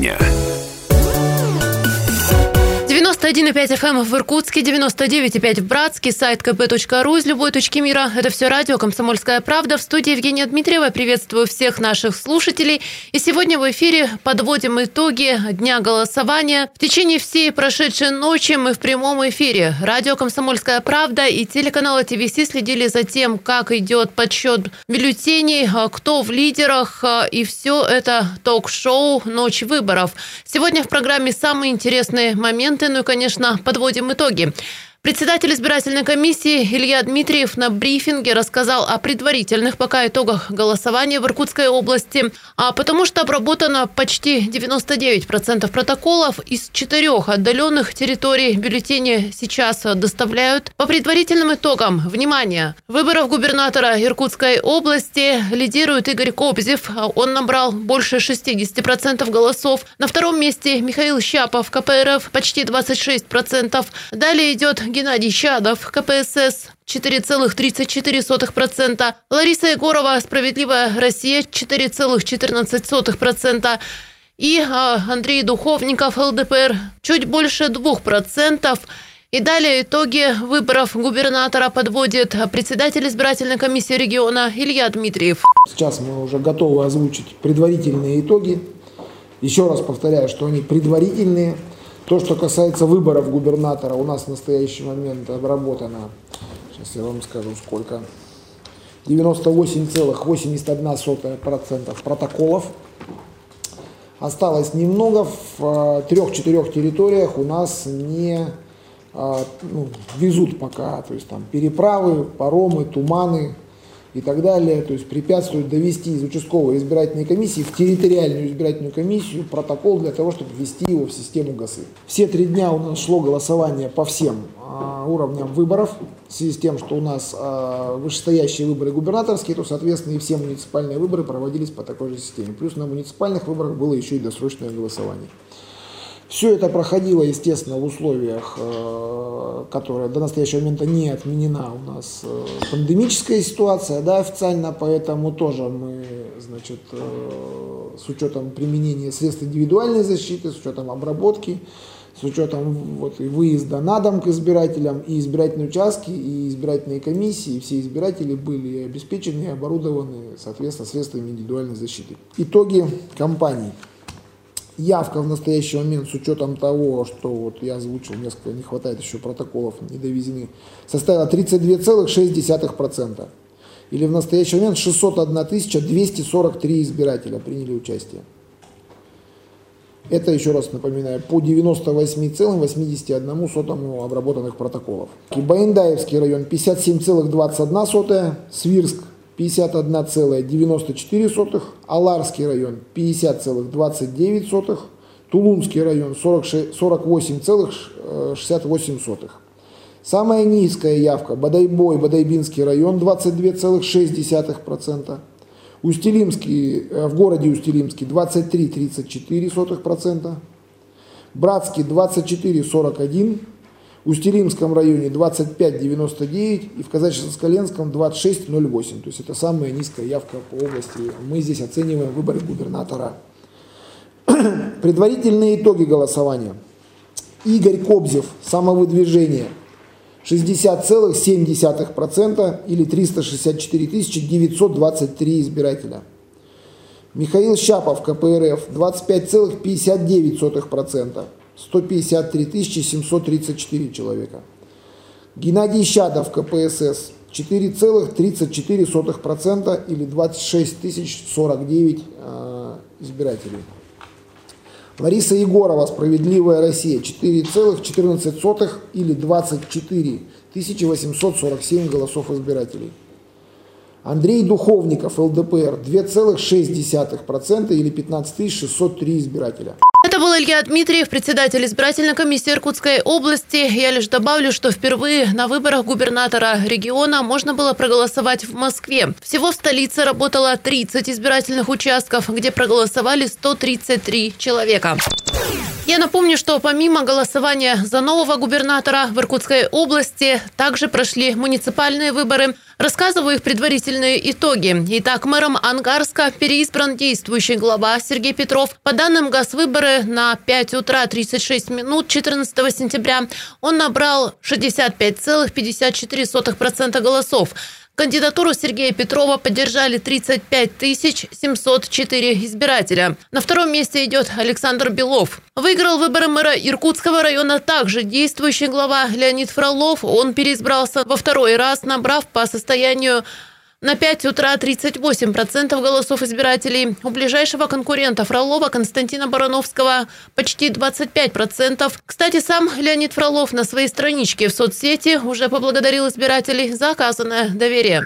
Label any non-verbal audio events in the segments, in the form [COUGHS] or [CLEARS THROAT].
дня. 91,5 FM эм в Иркутске, 99,5 в Братске, сайт kp.ру из любой точки мира. Это все радио «Комсомольская правда». В студии Евгения Дмитриева. Приветствую всех наших слушателей. И сегодня в эфире подводим итоги дня голосования. В течение всей прошедшей ночи мы в прямом эфире. Радио «Комсомольская правда» и телеканал ТВС следили за тем, как идет подсчет бюллетеней, кто в лидерах. И все это ток-шоу «Ночь выборов». Сегодня в программе самые интересные моменты, ну и, конечно, подводим итоги. Председатель избирательной комиссии Илья Дмитриев на брифинге рассказал о предварительных пока итогах голосования в Иркутской области, а потому что обработано почти 99% протоколов из четырех отдаленных территорий бюллетени сейчас доставляют. По предварительным итогам, внимание, выборов губернатора Иркутской области лидирует Игорь Кобзев. Он набрал больше 60% голосов. На втором месте Михаил Щапов, КПРФ, почти 26%. Далее идет Геннадий Чадов, КПСС 4,34%, Лариса Егорова, Справедливая Россия 4,14%, и а, Андрей Духовников, ЛДПР, чуть больше 2%. И далее итоги выборов губернатора подводит председатель избирательной комиссии региона Илья Дмитриев. Сейчас мы уже готовы озвучить предварительные итоги. Еще раз повторяю, что они предварительные. То, что касается выборов губернатора, у нас в настоящий момент обработано, сейчас я вам скажу сколько, 98,81% протоколов. Осталось немного, в э, трех-четырех территориях у нас не э, ну, везут пока, то есть там переправы, паромы, туманы, и так далее, то есть препятствуют довести из участковой избирательной комиссии в территориальную избирательную комиссию протокол для того, чтобы ввести его в систему ГАСы. Все три дня у нас шло голосование по всем а, уровням выборов, в связи с тем, что у нас а, вышестоящие выборы губернаторские, то, соответственно, и все муниципальные выборы проводились по такой же системе. Плюс на муниципальных выборах было еще и досрочное голосование. Все это проходило, естественно, в условиях, э, которые до настоящего момента не отменена у нас э, пандемическая ситуация, да, официально, поэтому тоже мы, значит, э, с учетом применения средств индивидуальной защиты, с учетом обработки, с учетом вот, и выезда на дом к избирателям, и избирательные участки, и избирательные комиссии, и все избиратели были обеспечены и оборудованы, соответственно, средствами индивидуальной защиты. Итоги кампании явка в настоящий момент с учетом того, что вот я озвучил, несколько не хватает еще протоколов, не довезены, составила 32,6%. Или в настоящий момент 601 243 избирателя приняли участие. Это, еще раз напоминаю, по 98,81 обработанных протоколов. Баиндаевский район 57,21, Свирск 51,94, Аларский район 50,29, Тулунский район 48,68. Самая низкая явка Бадайбой, Бадайбинский район 22,6%. Устилимский, э, в городе Устилимский 23,34%. Братский 24,41%. Усть-Илимском районе 25,99 и в Казачьо-Скаленском 26,08. То есть это самая низкая явка по области. Мы здесь оцениваем выборы губернатора. [CLEARS THROAT] Предварительные итоги голосования. Игорь Кобзев, самовыдвижение, 60,7% или 364 923 избирателя. Михаил Щапов, КПРФ, 25,59%. 153 734 человека. Геннадий Щадов, КПСС, 4,34% или 26 049 э, избирателей. Лариса Егорова, «Справедливая Россия», 4,14 или 24 847 голосов избирателей. Андрей Духовников, ЛДПР, 2,6% или 15 603 избирателя. Был Илья Дмитриев, председатель избирательной комиссии Иркутской области. Я лишь добавлю, что впервые на выборах губернатора региона можно было проголосовать в Москве. Всего в столице работало 30 избирательных участков, где проголосовали 133 человека. Я напомню, что помимо голосования за нового губернатора в Иркутской области, также прошли муниципальные выборы. Рассказываю их предварительные итоги. Итак, мэром Ангарска переизбран действующий глава Сергей Петров. По данным Газвыборы на 5 утра 36 минут 14 сентября он набрал 65,54% голосов. Кандидатуру Сергея Петрова поддержали 35 704 избирателя. На втором месте идет Александр Белов. Выиграл выборы мэра Иркутского района также действующий глава Леонид Фролов. Он переизбрался во второй раз, набрав по состоянию на 5 утра 38% голосов избирателей. У ближайшего конкурента Фролова Константина Барановского почти 25%. Кстати, сам Леонид Фролов на своей страничке в соцсети уже поблагодарил избирателей за оказанное доверие.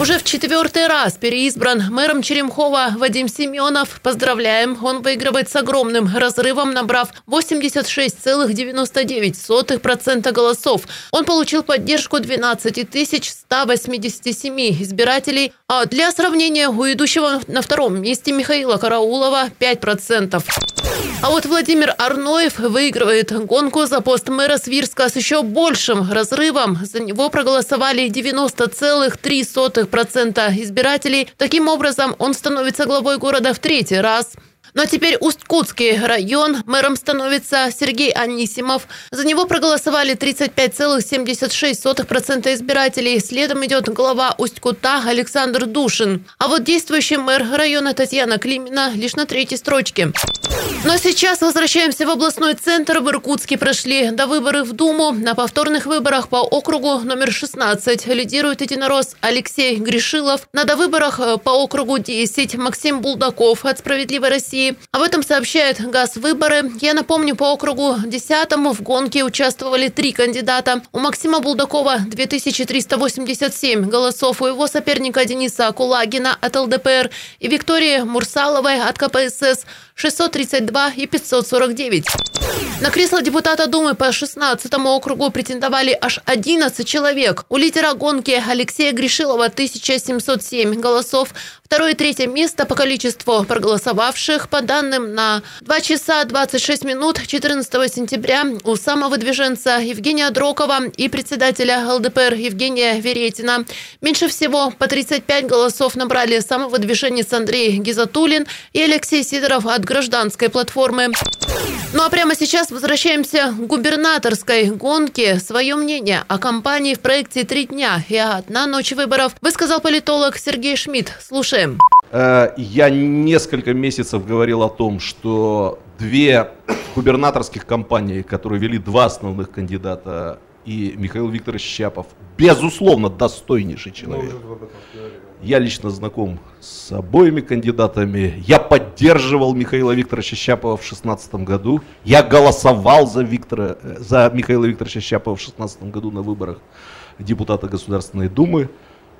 Уже в четвертый раз переизбран мэром Черемхова Вадим Семенов. Поздравляем, он выигрывает с огромным разрывом, набрав 86,99% голосов. Он получил поддержку 12 187 избирателей. А для сравнения, у идущего на втором месте Михаила Караулова 5%. А вот Владимир Арноев выигрывает гонку за пост мэра Свирска с еще большим разрывом. За него проголосовали 90,3% избирателей. Таким образом, он становится главой города в третий раз. Ну а теперь Усть-Кутский район. Мэром становится Сергей Анисимов. За него проголосовали 35,76% избирателей. Следом идет глава Усть-Кута Александр Душин. А вот действующий мэр района Татьяна Климина лишь на третьей строчке. Но ну, а сейчас возвращаемся в областной центр. В Иркутске прошли до выборы в Думу. На повторных выборах по округу номер 16 лидирует единорос Алексей Гришилов. На довыборах по округу 10 Максим Булдаков от «Справедливой России» России. Об этом сообщает ГАЗ Выборы. Я напомню, по округу 10 в гонке участвовали три кандидата. У Максима Булдакова 2387 голосов, у его соперника Дениса Кулагина от ЛДПР и Виктории Мурсаловой от КПСС 632 и 549. На кресло депутата Думы по 16 округу претендовали аж 11 человек. У лидера гонки Алексея Гришилова 1707 голосов. Второе и третье место по количеству проголосовавших по данным на 2 часа 26 минут 14 сентября у самовыдвиженца Евгения Дрокова и председателя ЛДПР Евгения Веретина. Меньше всего по 35 голосов набрали самовыдвиженец Андрей Гизатулин и Алексей Сидоров от гражданской платформы. Ну а прямо сейчас возвращаемся к губернаторской гонке. Свое мнение о кампании в проекте «Три дня» и «Одна ночь выборов» высказал политолог Сергей Шмидт. Слушаем. Э, я несколько месяцев говорил о том, что две [COUGHS] губернаторских кампании, которые вели два основных кандидата, и Михаил Викторович Щапов, безусловно, достойнейший человек. Я лично знаком с обоими кандидатами. Я поддерживал Михаила Викторовича Щапова в 2016 году. Я голосовал за, Виктора, э, за Михаила Викторовича Щапова в 2016 году на выборах депутата Государственной Думы.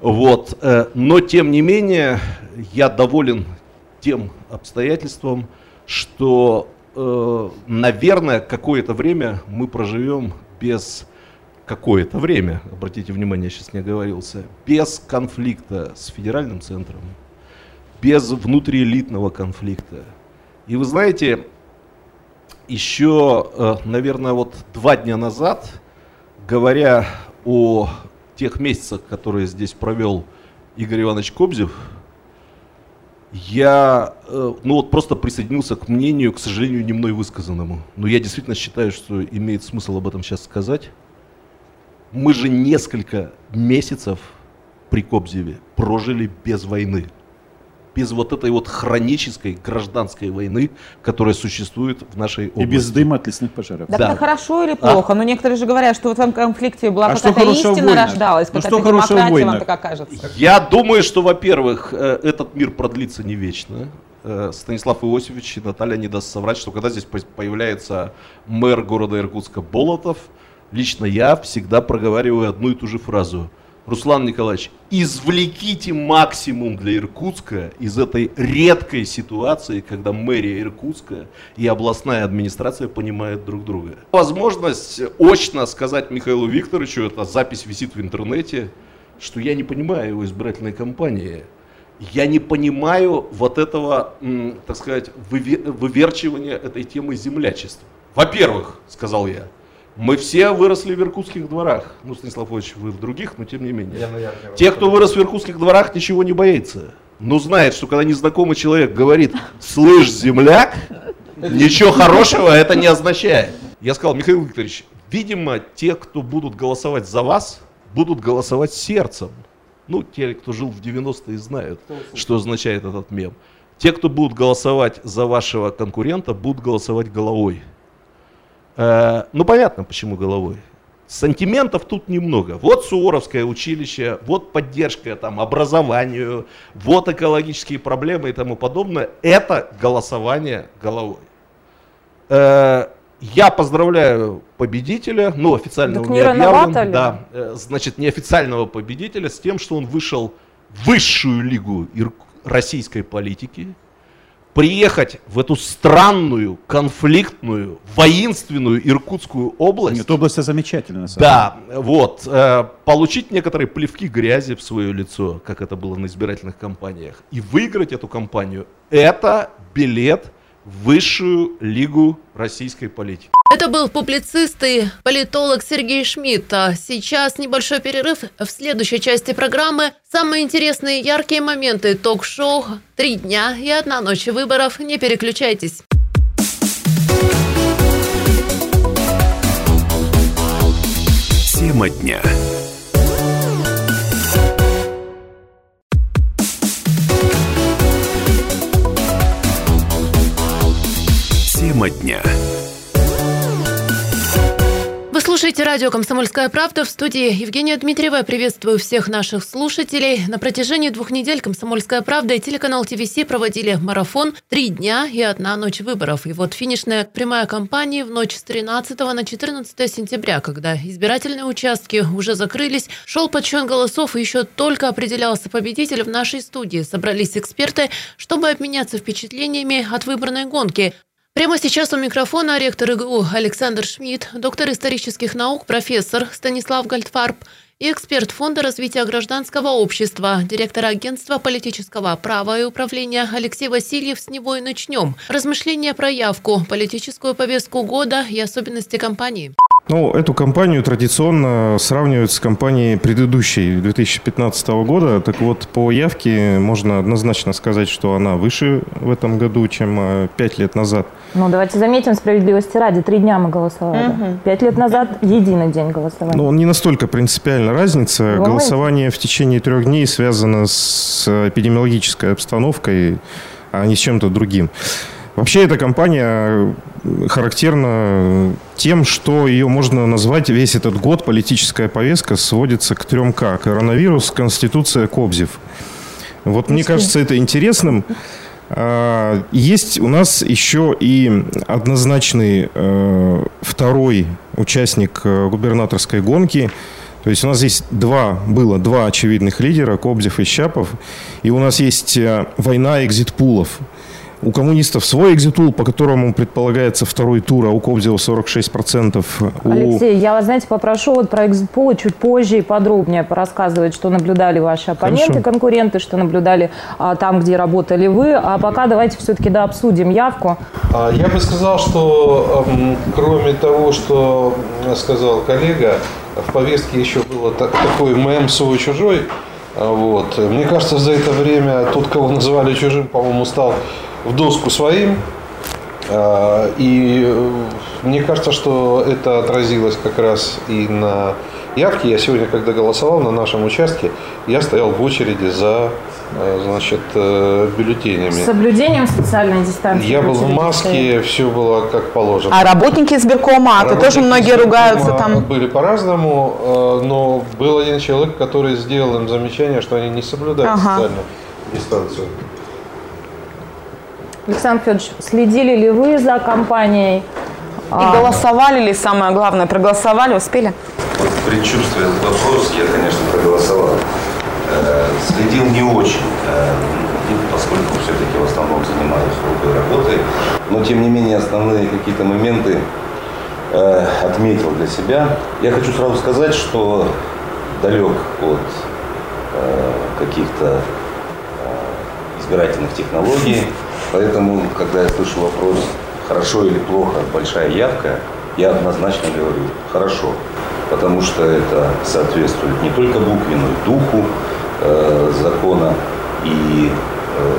Вот. Э, но, тем не менее, я доволен тем обстоятельством, что, э, наверное, какое-то время мы проживем без какое-то время, обратите внимание, я сейчас не оговорился, без конфликта с федеральным центром, без внутриэлитного конфликта. И вы знаете, еще, э, наверное, вот два дня назад, говоря о тех месяцах, которые здесь провел Игорь Иванович Кобзев, я э, ну вот просто присоединился к мнению, к сожалению, не мной высказанному. Но я действительно считаю, что имеет смысл об этом сейчас сказать мы же несколько месяцев при Кобзеве прожили без войны. Без вот этой вот хронической гражданской войны, которая существует в нашей области. И без дыма от лесных пожаров. Так да. это хорошо или плохо? А? Но некоторые же говорят, что в этом конфликте была а какая-то истина война? рождалась, ну, какая-то демократия, вам так окажется. Я думаю, что, во-первых, э, этот мир продлится не вечно. Э, Станислав Иосифович и Наталья не даст соврать, что когда здесь появляется мэр города Иркутска Болотов, лично я всегда проговариваю одну и ту же фразу. Руслан Николаевич, извлеките максимум для Иркутска из этой редкой ситуации, когда мэрия Иркутска и областная администрация понимают друг друга. Возможность очно сказать Михаилу Викторовичу, эта запись висит в интернете, что я не понимаю его избирательной кампании. Я не понимаю вот этого, так сказать, выверчивания этой темы землячества. Во-первых, сказал я, мы все выросли в иркутских дворах. Ну, Станислав Ильич, вы в других, но тем не менее. Я, я, Те, кто вырос в иркутских дворах, ничего не боится. Но знает, что когда незнакомый человек говорит «слышь, земляк», ничего хорошего это не означает. Я сказал, Михаил Викторович, видимо, те, кто будут голосовать за вас, будут голосовать сердцем. Ну, те, кто жил в 90-е, знают, что означает этот мем. Те, кто будут голосовать за вашего конкурента, будут голосовать головой. Э, ну, понятно, почему головой. Сантиментов тут немного. Вот Суворовское училище, вот поддержка там, образованию, вот экологические проблемы и тому подобное. Это голосование головой. Э, я поздравляю победителя, ну официально так он не объявлен, да, э, значит неофициального победителя с тем, что он вышел в высшую лигу российской политики, приехать в эту странную, конфликтную, воинственную Иркутскую область. Нет, область замечательная. Да, вот, э, получить некоторые плевки грязи в свое лицо, как это было на избирательных кампаниях, и выиграть эту кампанию, это билет высшую лигу российской политики. Это был публицист и политолог Сергей Шмидт. А сейчас небольшой перерыв. В следующей части программы самые интересные яркие моменты ток-шоу «Три дня и одна ночь выборов». Не переключайтесь. Тема дня. Тема дня. Слушаете радио «Комсомольская правда» в студии Евгения Дмитриева. Приветствую всех наших слушателей. На протяжении двух недель «Комсомольская правда» и телеканал ТВС проводили марафон «Три дня и одна ночь выборов». И вот финишная прямая кампания в ночь с 13 на 14 сентября, когда избирательные участки уже закрылись, шел подсчет голосов и еще только определялся победитель в нашей студии. Собрались эксперты, чтобы обменяться впечатлениями от выбранной гонки. Прямо сейчас у микрофона ректор ИГУ Александр Шмидт, доктор исторических наук, профессор Станислав Гальдфарб и эксперт Фонда развития гражданского общества, директор агентства политического права и управления Алексей Васильев. С него и начнем. Размышления про явку, политическую повестку года и особенности кампании. Ну, эту кампанию традиционно сравнивают с кампанией предыдущей 2015 года. Так вот, по явке можно однозначно сказать, что она выше в этом году, чем э, пять лет назад. Ну, давайте заметим справедливости ради. Три дня мы голосовали. Угу. Пять лет назад единый день голосования. Ну, не настолько принципиальна разница. Вы Голосование в течение трех дней связано с эпидемиологической обстановкой, а не с чем-то другим. Вообще эта компания характерна тем, что ее можно назвать весь этот год политическая повестка сводится к трем К. Коронавирус, Конституция, Кобзев. Вот мне кажется это интересным. А, есть у нас еще и однозначный э, второй участник э, губернаторской гонки. То есть у нас здесь два, было два очевидных лидера, Кобзев и Щапов. И у нас есть э, война экзитпулов. У коммунистов свой экзитул, по которому предполагается второй тур, а у Кобзева 46%. У... Алексей, я вас, знаете, попрошу вот про экзитпулы чуть позже и подробнее порассказывать, что наблюдали ваши оппоненты, Хорошо. конкуренты, что наблюдали а, там, где работали вы. А пока давайте все-таки да, обсудим явку. А, я бы сказал, что эм, кроме того, что сказал коллега, в повестке еще было такой мем свой-чужой. А, вот. Мне кажется, за это время тот, кого [LAUGHS] называли чужим, по-моему, стал в доску своим. А, и э, мне кажется, что это отразилось как раз и на явке. Я сегодня, когда голосовал на нашем участке, я стоял в очереди за э, значит, э, бюллетенями. С соблюдением социальной дистанции? Я был в маске, все было как положено. А работники избиркома, а то тоже многие ругаются там? Были по-разному, но был один человек, который сделал им замечание, что они не соблюдают ага. социальную дистанцию. Александр Федорович, следили ли вы за компанией? И а, голосовали ли, самое главное, проголосовали, успели? Вот предчувствуя этот вопрос, я, конечно, проголосовал. Э, следил не очень, э, ну, поскольку все-таки в основном занимаюсь рукой работой. Но, тем не менее, основные какие-то моменты э, отметил для себя. Я хочу сразу сказать, что далек от каких-то избирательных технологий. Поэтому, когда я слышу вопрос, хорошо или плохо большая явка, я однозначно говорю, хорошо. Потому что это соответствует не только букве, но и духу э, закона. И э,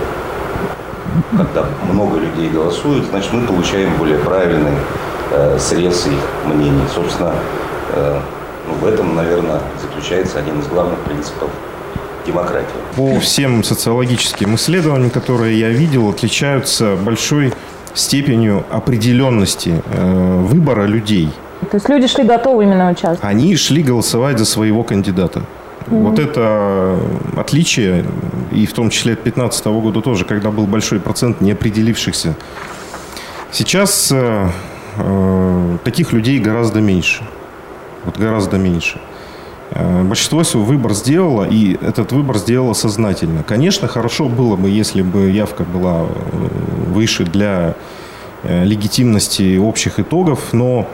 когда много людей голосуют, значит мы получаем более правильный э, срез их мнений. Собственно, э, ну, в этом, наверное, заключается один из главных принципов демократии. По всем социологическим исследованиям, которые я видел, отличаются большой степенью определенности э, выбора людей. То есть люди шли готовы именно участвовать? Они шли голосовать за своего кандидата. Mm-hmm. Вот это отличие, и в том числе от 2015 года тоже, когда был большой процент неопределившихся. Сейчас э, э, таких людей гораздо меньше. Вот гораздо меньше. Э, большинство свой выбор сделало, и этот выбор сделало сознательно. Конечно, хорошо было бы, если бы явка была э, выше для э, легитимности общих итогов, но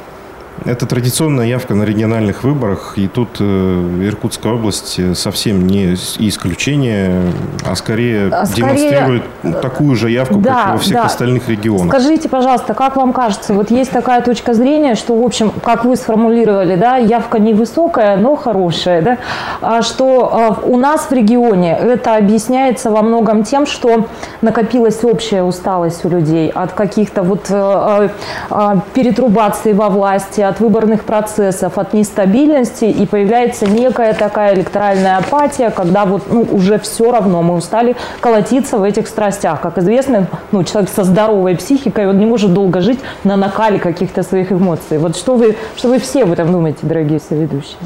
это традиционная явка на региональных выборах, и тут э, Иркутская область совсем не исключение, а скорее а демонстрирует скорее... такую же явку, да, как и во всех да. остальных регионах. Скажите, пожалуйста, как вам кажется, вот есть такая точка зрения, что, в общем, как вы сформулировали, да, явка невысокая, но хорошая, да, а что э, у нас в регионе это объясняется во многом тем, что накопилась общая усталость у людей от каких-то вот э, э, перетрубаций во власти, от выборных процессов, от нестабильности, и появляется некая такая электоральная апатия, когда вот ну, уже все равно мы устали колотиться в этих страстях. Как известно, ну, человек со здоровой психикой, он не может долго жить на накале каких-то своих эмоций. Вот что вы, что вы все об этом думаете, дорогие соведущие?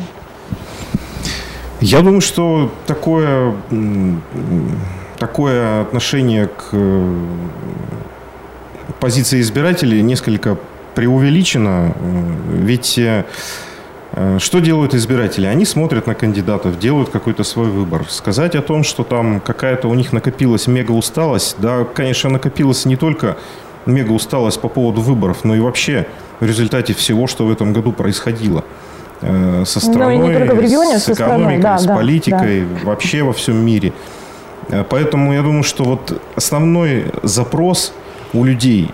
Я думаю, что такое, такое отношение к позиции избирателей несколько преувеличено. Ведь э, что делают избиратели? Они смотрят на кандидатов, делают какой-то свой выбор. Сказать о том, что там какая-то у них накопилась мега усталость, да, конечно, накопилась не только мега усталость по поводу выборов, но и вообще в результате всего, что в этом году происходило э, со страной, ну, регионе, с экономикой, да, с политикой, да. вообще во всем мире. Э, поэтому я думаю, что вот основной запрос у людей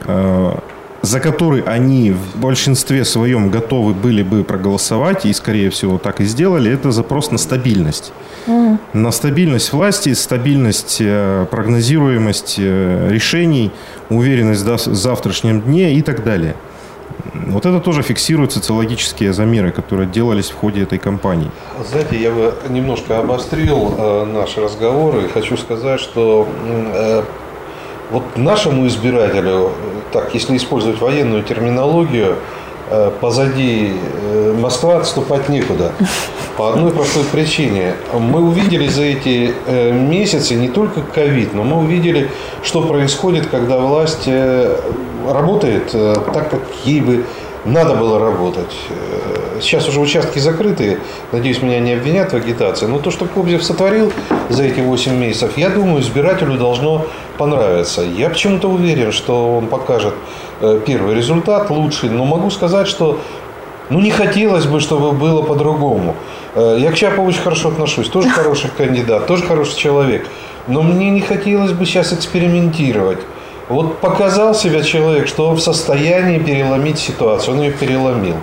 за который они в большинстве своем готовы были бы проголосовать, и, скорее всего, так и сделали, это запрос на стабильность. Mm. На стабильность власти, стабильность, э, прогнозируемость э, решений, уверенность в завтрашнем дне и так далее. Вот это тоже фиксируют социологические замеры, которые делались в ходе этой кампании. Знаете, я бы немножко обострил э, наш разговор и хочу сказать, что э, вот нашему избирателю, так, если использовать военную терминологию, э, позади э, Москва отступать некуда. По одной простой причине. Мы увидели за эти э, месяцы не только ковид, но мы увидели, что происходит, когда власть работает так, как ей бы надо было работать. Сейчас уже участки закрыты, надеюсь, меня не обвинят в агитации, но то, что Кобзев сотворил за эти 8 месяцев, я думаю, избирателю должно понравиться. Я почему-то уверен, что он покажет э, первый результат лучший, но могу сказать, что ну, не хотелось бы, чтобы было по-другому. Э, я к Чапову очень хорошо отношусь, тоже хороший кандидат, тоже хороший человек. Но мне не хотелось бы сейчас экспериментировать. Вот показал себя человек, что он в состоянии переломить ситуацию, он ее переломил.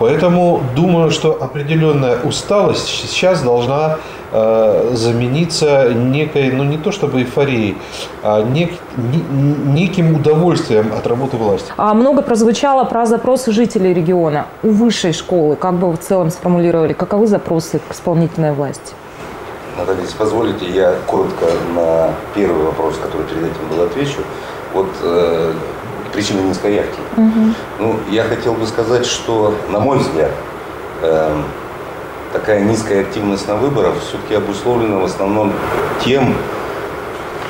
Поэтому думаю, что определенная усталость сейчас должна э, замениться некой, ну не то чтобы эйфорией, а нек, не, неким удовольствием от работы власти. А много прозвучало про запросы жителей региона у высшей школы. Как бы вы в целом сформулировали, каковы запросы к исполнительной власти? Наталья, если позволите, я коротко на первый вопрос, который перед этим был, отвечу. Вот э, причина низкой явки. Угу. Ну, я хотел бы сказать, что, на мой взгляд, э, такая низкая активность на выборах все-таки обусловлена в основном тем,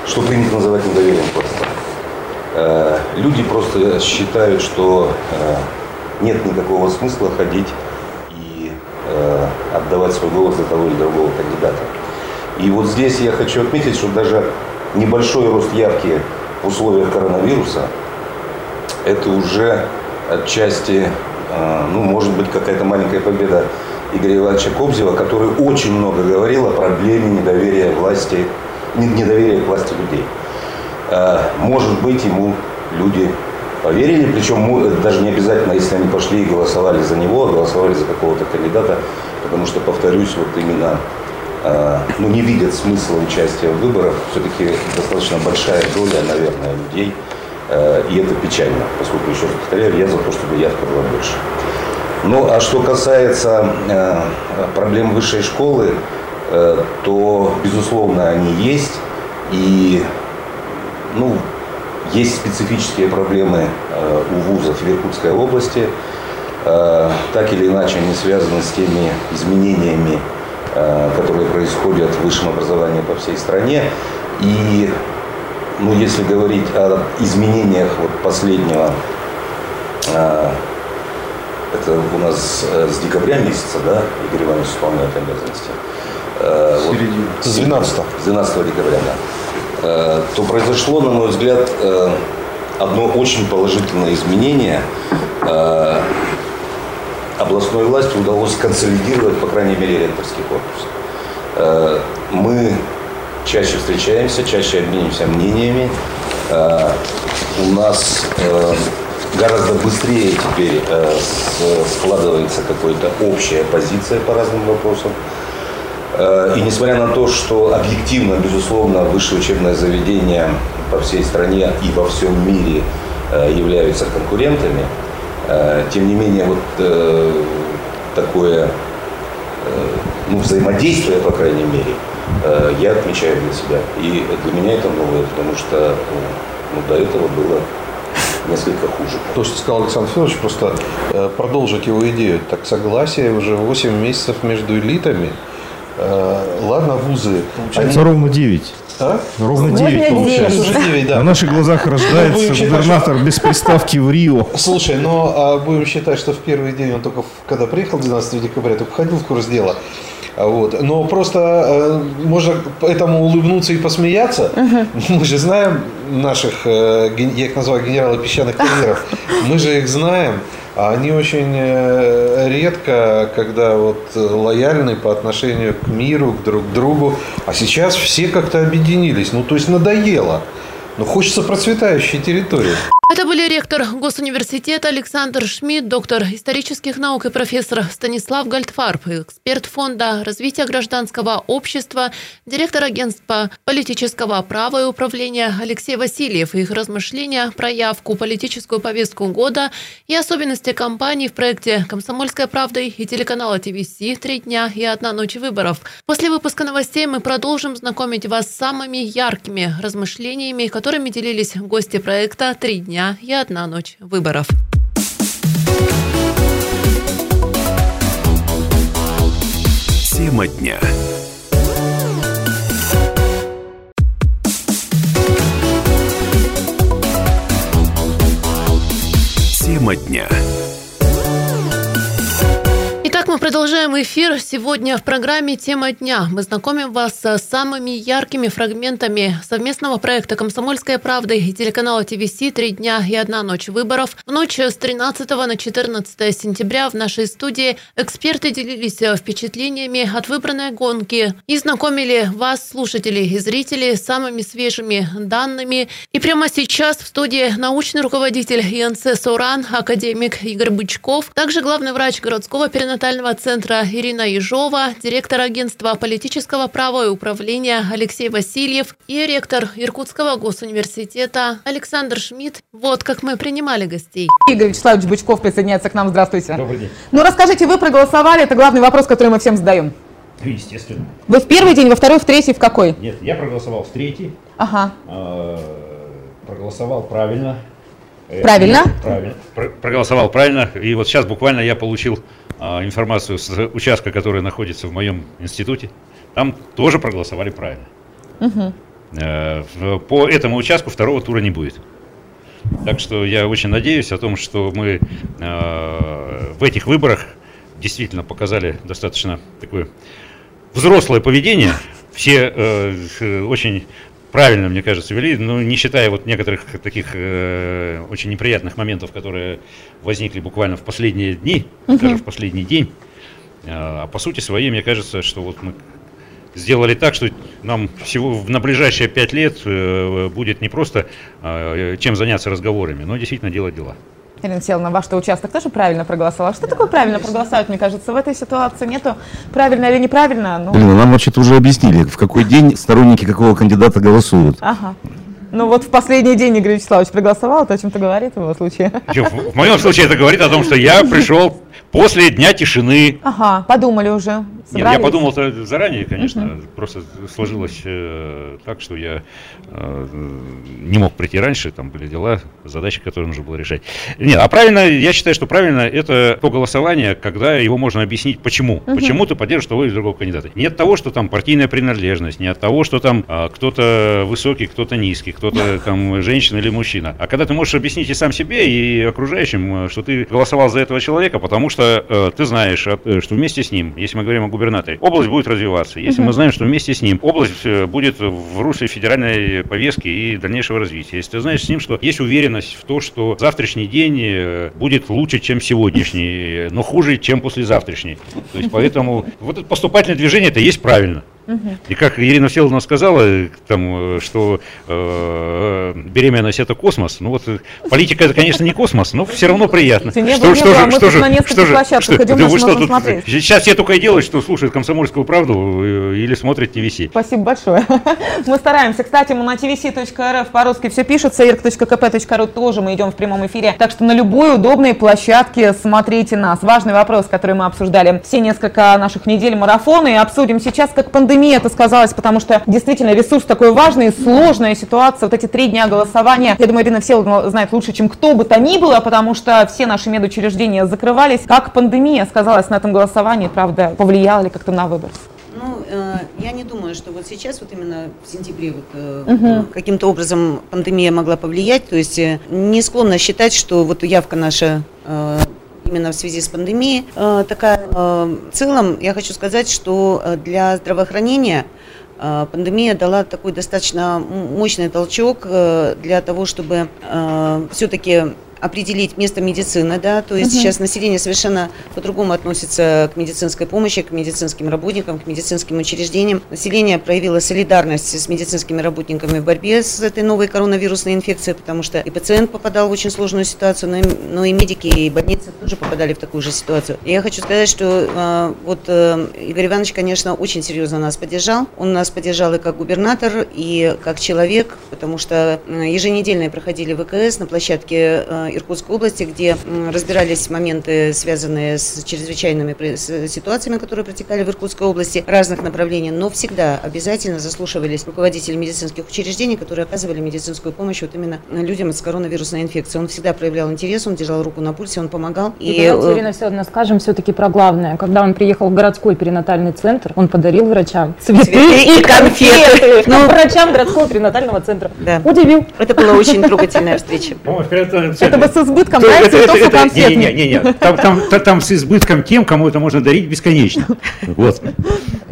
что принято называть недоверием к властям. Э, люди просто считают, что э, нет никакого смысла ходить и э, отдавать свой голос за того или другого кандидата. И вот здесь я хочу отметить, что даже небольшой рост явки в условиях коронавируса – это уже отчасти, э, ну, может быть, какая-то маленькая победа Игоря Ивановича Кобзева, который очень много говорил о проблеме недоверия власти, недоверия к власти людей. может быть, ему люди поверили, причем даже не обязательно, если они пошли и голосовали за него, а голосовали за какого-то кандидата, потому что, повторюсь, вот именно ну, не видят смысла участия в выборах, все-таки достаточно большая доля, наверное, людей, и это печально, поскольку, еще раз повторяю, я за то, чтобы явка была больше. Ну, а что касается э, проблем высшей школы, э, то, безусловно, они есть. И, ну, есть специфические проблемы э, у вузов в Иркутской области. Э, так или иначе, они связаны с теми изменениями, э, которые происходят в высшем образовании по всей стране. И, ну, если говорить о изменениях вот последнего э, это у нас э, с декабря месяца, да, Игорь Иванович исполняет обязанности. Вот, с 12 С 12 декабря, да. Э, то произошло, на мой взгляд, одно очень положительное изменение. Областной власти удалось консолидировать, по крайней мере, ректорский корпус. Мы чаще встречаемся, чаще обмениваемся мнениями. У нас гораздо быстрее теперь э, складывается какая-то общая позиция по разным вопросам. Э, и несмотря на то, что объективно, безусловно, высшее учебное заведение по всей стране и во всем мире э, являются конкурентами, э, тем не менее вот э, такое э, ну, взаимодействие, по крайней мере, э, я отмечаю для себя. И для меня это новое, потому что ну, до этого было несколько хуже. То, что сказал Александр Федорович, просто э, продолжить его идею. Так согласие уже 8 месяцев между элитами. Э, ладно, вузы. Получается они... ровно 9. А? Ровно 9 получается. Уже 9, да. На наших глазах рождается губернатор без приставки в Рио. Слушай, но а будем считать, что в первый день он только, когда приехал 12 декабря, только входил в курс дела. А вот. Но просто э, можно этому улыбнуться и посмеяться. Угу. Мы же знаем наших, э, я их называю генералы песчаных карьеров, мы же их знаем. А они очень э, редко, когда вот лояльны по отношению к миру, к друг другу. А сейчас все как-то объединились. Ну, то есть надоело. Но хочется процветающей территории. Это были ректор Госуниверситета Александр Шмидт, доктор исторических наук и профессор Станислав Гальдфарб, эксперт Фонда развития гражданского общества, директор агентства политического права и управления Алексей Васильев и их размышления про явку, политическую повестку года и особенности кампании в проекте «Комсомольская правда» и телеканала ТВС «Три дня и одна ночь выборов». После выпуска новостей мы продолжим знакомить вас с самыми яркими размышлениями, которыми делились гости проекта «Три дня дня и одна ночь выборов. Тема дня. Тема дня. Продолжаем эфир. Сегодня в программе «Тема дня» мы знакомим вас с самыми яркими фрагментами совместного проекта «Комсомольская правда» и телеканала ТВС «Три дня и одна ночь выборов». В ночь с 13 на 14 сентября в нашей студии эксперты делились впечатлениями от выбранной гонки и знакомили вас, слушателей и зрителей, с самыми свежими данными. И прямо сейчас в студии научный руководитель ИНЦ «Соран», академик Игорь Бычков, также главный врач городского перинатального центра Ирина Ежова, директор агентства политического права и управления Алексей Васильев и ректор Иркутского госуниверситета Александр Шмидт. Вот как мы принимали гостей. Игорь Вячеславович Бычков присоединяется к нам. Здравствуйте. Добрый день. Ну, расскажите, вы проголосовали, это главный вопрос, который мы всем задаем. Естественно. Вы в первый день, во второй, в третий, в какой? Нет, я проголосовал в третий. Ага. Э, проголосовал правильно. Э, правильно? Правильно. Проголосовал правильно. И вот сейчас буквально я получил а, информацию с участка, который находится в моем институте, там тоже проголосовали правильно. Угу. По этому участку второго тура не будет. Так что я очень надеюсь о том, что мы э, в этих выборах действительно показали достаточно такое взрослое поведение. Все э, очень правильно, мне кажется, вели, но не считая вот некоторых таких э, очень неприятных моментов, которые возникли буквально в последние дни, угу. даже в последний день. А, а по сути своей, мне кажется, что вот мы сделали так, что нам всего на ближайшие пять лет э, будет не просто э, чем заняться разговорами, но действительно делать дела. Елена Селовна, ваш участок тоже правильно проголосовал. Что такое правильно проголосовать, мне кажется? В этой ситуации нету правильно или неправильно. Ну... Блин, нам вообще-то уже объяснили, в какой день сторонники какого кандидата голосуют. Ага. Ну вот в последний день Игорь Вячеславович проголосовал, то о чем-то говорит в его случае. В моем случае это говорит о том, что я пришел после дня тишины. Ага, подумали уже. Нет, я подумал заранее, конечно, угу. просто сложилось э, так, что я э, не мог прийти раньше, там были дела, задачи, которые нужно было решать. Нет, а правильно, я считаю, что правильно это то голосование, когда его можно объяснить, почему. Угу. Почему ты поддерживаешь того или другого кандидата. Не от того, что там партийная принадлежность, не от того, что там э, кто-то высокий, кто-то низкий, кто-то [LAUGHS] там женщина или мужчина. А когда ты можешь объяснить и сам себе, и окружающим, что ты голосовал за этого человека, потому что э, ты знаешь, э, что вместе с ним, если мы говорим о губернаторе. Область будет развиваться. Если угу. мы знаем, что вместе с ним область э, будет в русле федеральной повестки и дальнейшего развития. Если ты знаешь с ним, что есть уверенность в том, что завтрашний день э, будет лучше, чем сегодняшний, но хуже, чем послезавтрашний. То есть поэтому вот это поступательное движение это есть правильно. И как Ирина Всеволодовна сказала, там, что э, беременность это космос, ну вот политика это, конечно, не космос, но все равно приятно. Что, что, что, же, что, же, что же, что, да вы что, тут, сейчас все только и делают, что слушают комсомольскую правду э, или смотрят ТВС. Спасибо большое. [LAUGHS] Мы стараемся. Кстати, мы на tvc.rf по-русски все пишется, irk.kp.ru тоже мы идем в прямом эфире. Так что на любой удобной площадке смотрите нас. Важный вопрос, который мы обсуждали все несколько наших недель марафона и обсудим сейчас, как пандемия пандемии это сказалось, потому что действительно ресурс такой важный, сложная ситуация, вот эти три дня голосования, я думаю, Ирина Всеволодовна знает лучше, чем кто бы то ни было, потому что все наши медучреждения закрывались. Как пандемия сказалась на этом голосовании, правда, повлияла ли как-то на выбор? Ну, э, я не думаю, что вот сейчас, вот именно в сентябре, вот, э, угу. каким-то образом пандемия могла повлиять. То есть э, не склонна считать, что вот явка наша э, именно в связи с пандемией э, такая. Э, в целом я хочу сказать, что э, для здравоохранения пандемия дала такой достаточно мощный толчок для того, чтобы все-таки определить место медицины, да, то есть угу. сейчас население совершенно по-другому относится к медицинской помощи, к медицинским работникам, к медицинским учреждениям. Население проявило солидарность с медицинскими работниками в борьбе с этой новой коронавирусной инфекцией, потому что и пациент попадал в очень сложную ситуацию, но и, но и медики, и больницы тоже попадали в такую же ситуацию. И я хочу сказать, что э, вот э, Игорь Иванович, конечно, очень серьезно нас поддержал. Он нас поддержал и как губернатор, и как человек, потому что еженедельно проходили ВКС на площадке э, Иркутской области, где разбирались моменты, связанные с чрезвычайными ситуациями, которые протекали в Иркутской области, разных направлений, но всегда обязательно заслушивались руководители медицинских учреждений, которые оказывали медицинскую помощь вот именно людям с коронавирусной инфекцией. Он всегда проявлял интерес, он держал руку на пульсе, он помогал. И, и давайте, э, Ирина Федоровна, скажем все-таки про главное. Когда он приехал в городской перинатальный центр, он подарил врачам цветы, цветы и конфеты. Ну, врачам городского перинатального центра. Да. Удивил. Это была очень трогательная встреча. Это бы с избытком, да, цветов и конфет. Не, не, не, там, там, там с избытком тем, кому это можно дарить бесконечно. Вот.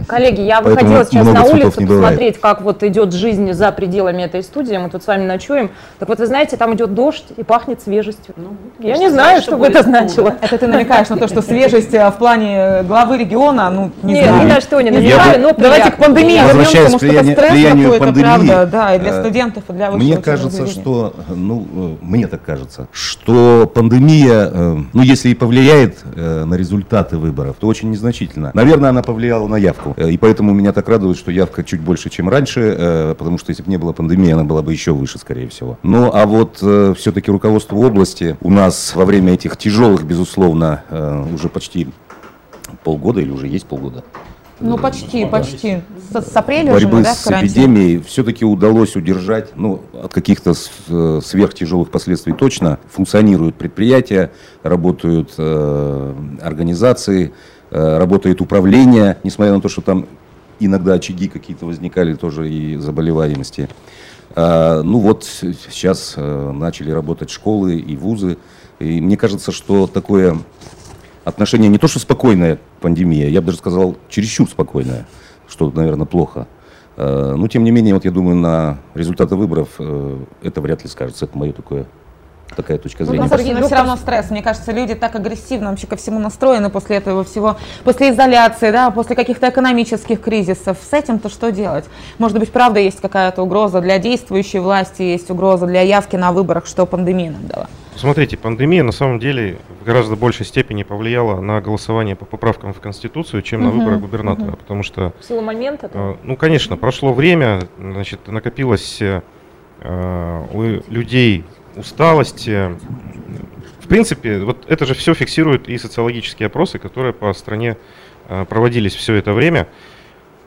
Коллеги, я выходила сейчас на улицу посмотреть, как вот идет жизнь за пределами этой студии. Мы тут с вами ночуем. Так вот, вы знаете, там идет дождь и пахнет свежестью. Ну, я не знаю, что бы это значило. Это ты намекаешь на то, что свежесть э, в плане э, главы региона, ну, не Нет, знаю. ни на что не намекаю, но Давайте к пандемии вернемся, потому что это стресс какой-то, правда, да, и для э, студентов, и для Мне кажется, что, ну, мне так кажется, что пандемия, ну, если и повлияет на результаты выборов, то очень незначительно. Наверное, она повлияла на явку. И поэтому меня так радует, что явка чуть больше, чем раньше, э, потому что если бы не было пандемии, она была бы еще выше, скорее всего. Ну, а вот э, все-таки руководство области у нас во время этих тяжелых, безусловно, э, уже почти полгода или уже есть полгода, ну, почти, почти. С, с апреля борьбы уже, да, с эпидемией все-таки удалось удержать, ну, от каких-то сверхтяжелых последствий точно. Функционируют предприятия, работают э, организации, Э, работает управление, несмотря на то, что там иногда очаги какие-то возникали тоже и заболеваемости. А, ну вот сейчас э, начали работать школы и вузы. И мне кажется, что такое отношение не то, что спокойная пандемия, я бы даже сказал, чересчур спокойная, что, наверное, плохо. Но, тем не менее, вот я думаю, на результаты выборов э, это вряд ли скажется. Это мое такое такая точка Ну, зрения. да, Сергей, но все равно стресс. Мне кажется, люди так агрессивно вообще ко всему настроены после этого всего, после изоляции, да, после каких-то экономических кризисов. С этим-то что делать? Может быть, правда, есть какая-то угроза для действующей власти, есть угроза для явки на выборах, что пандемия нам дала? Смотрите, пандемия на самом деле в гораздо большей степени повлияла на голосование по поправкам в Конституцию, чем на Мгм, выборы губернатора, мгм. потому что В силу момента? Э, Ну, конечно, прошло время, значит, накопилось э, у людей усталость. э, В принципе, вот это же все фиксируют и социологические опросы, которые по стране э, проводились все это время.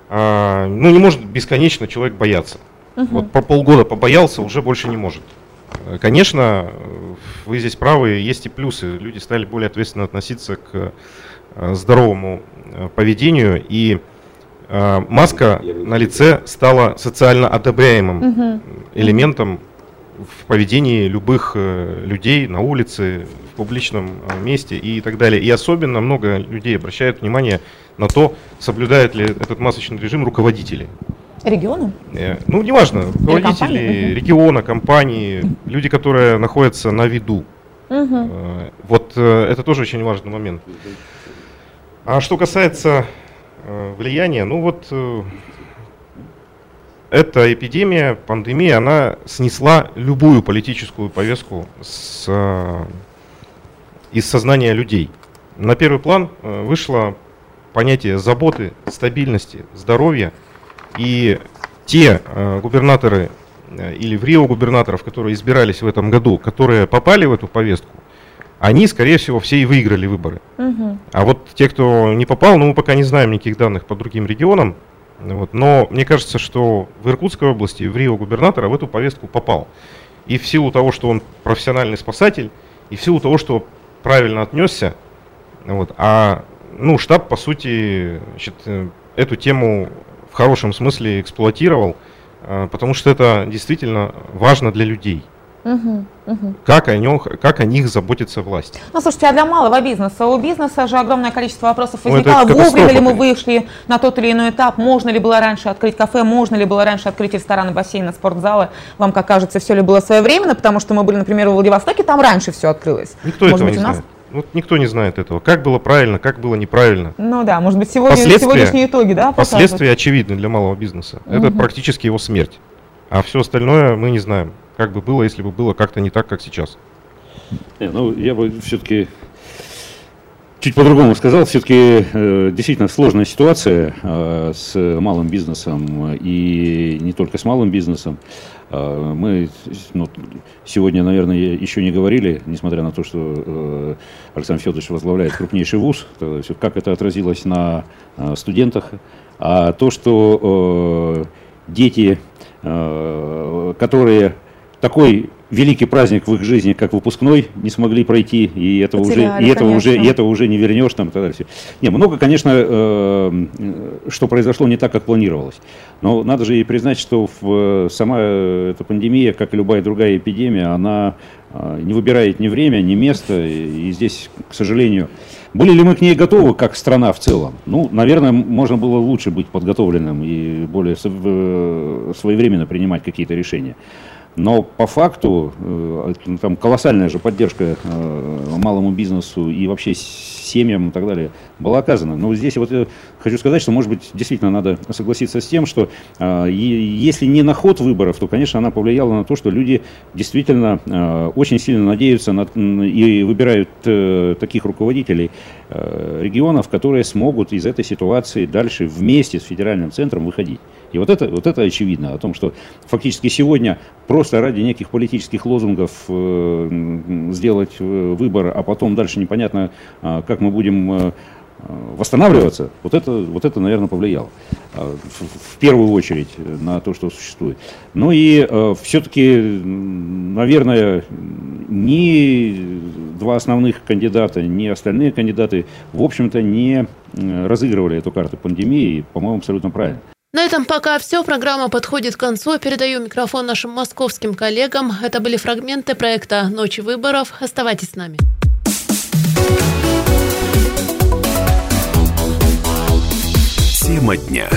А, Ну, не может бесконечно человек бояться. Мгм. Вот по полгода побоялся, уже больше не может. Э, Конечно, вы здесь правы, есть и плюсы. Люди стали более ответственно относиться к здоровому поведению, и маска на лице стала социально одобряемым элементом в поведении любых э, людей на улице, в публичном э, месте и так далее. И особенно много людей обращают внимание на то, соблюдают ли этот масочный режим руководители. Регионы? Э, Ну, неважно, руководители компании, региона, компании, люди, которые находятся на виду. Э, Вот это тоже очень важный момент. А что касается влияния, ну вот эта эпидемия, пандемия, она снесла любую политическую повестку с, э, из сознания людей. На первый план э, вышло понятие заботы, стабильности, здоровья. И те э, губернаторы или в Рио губернаторов, которые избирались в этом году, которые попали в эту повестку, они, скорее всего, все и выиграли выборы. Мгм. А вот те, кто не попал, ну мы пока не знаем никаких данных по другим регионам. Вот, но мне кажется, что в Иркутской области, в Рио губернатора в эту повестку попал. И в силу того, что он профессиональный спасатель, и в силу того, что правильно отнесся, вот, а ну, штаб, по сути, значит, э, эту тему в хорошем смысле эксплуатировал, э, потому что это действительно важно для людей. Как о, нем, как о них заботится власть. Ну, слушайте, а для малого бизнеса? У бизнеса же огромное количество вопросов Ну, это возникало. Вовремя катастрофа, ли мы вышли на тот или иной этап? Можно ли было раньше открыть кафе? Можно ли было раньше открыть рестораны, бассейны, спортзалы? Вам как кажется, все ли было своевременно? Потому что мы были, например, в Владивостоке, там раньше все открылось. Никто Может этого быть, не у нас? знает. Вот никто не знает этого. Как было правильно, как было неправильно. Ну да, может быть, сегодня, Последствия- сегодняшние итоги, да, покажут? Последствия очевидны для малого бизнеса. Это Мгм. практически его смерть. А все остальное мы не знаем. Как бы было, если бы было как-то не так, как сейчас. Не, ну, я бы все-таки чуть по-другому сказал. Все-таки э, действительно сложная ситуация э, с малым бизнесом и не только с малым бизнесом. Э, мы ну, сегодня, наверное, еще не говорили, несмотря на то, что э, Александр Федорович возглавляет крупнейший вуз, как это отразилось на э, студентах, а то, что э, дети, э, которые такой великий праздник в их жизни, как выпускной, не смогли пройти, и этого уже, Потеряли, и этого уже, и этого уже не вернешь там и так далее. Не, много, конечно, э, э, что произошло не так, как планировалось. Но надо же и признать, что в, э, сама эта пандемия, как и любая другая эпидемия, она э, не выбирает ни время, ни место, и, и здесь, к сожалению, были ли мы к ней готовы, как страна в целом? Ну, наверное, можно было лучше быть подготовленным и более э, своевременно принимать какие-то решения. Но по факту э, там колоссальная же поддержка э, малому бизнесу и вообще семьям и так далее была оказана. Но здесь вот я хочу сказать, что, может быть, действительно надо согласиться с тем, что э, если не на ход выборов, то, конечно, она повлияла на то, что люди действительно э, очень сильно надеются на, и выбирают э, таких руководителей э, регионов, которые смогут из этой ситуации дальше вместе с федеральным центром выходить. И вот это, вот это очевидно, о том, что фактически сегодня просто ради неких политических лозунгов э, сделать э, выбор, а потом дальше непонятно, а, как мы будем э, э, восстанавливаться, вот это, вот это, наверное, повлияло а, в, первую очередь на то, что существует. Ну и все-таки, наверное, ни два основных кандидата, ни остальные кандидаты, в общем-то, не э, разыгрывали эту карту пандемии, по-моему, абсолютно правильно. На этом пока все. Программа подходит к концу. Передаю микрофон нашим московским коллегам. Это были фрагменты проекта «Ночи выборов». Оставайтесь с нами. Тема дня.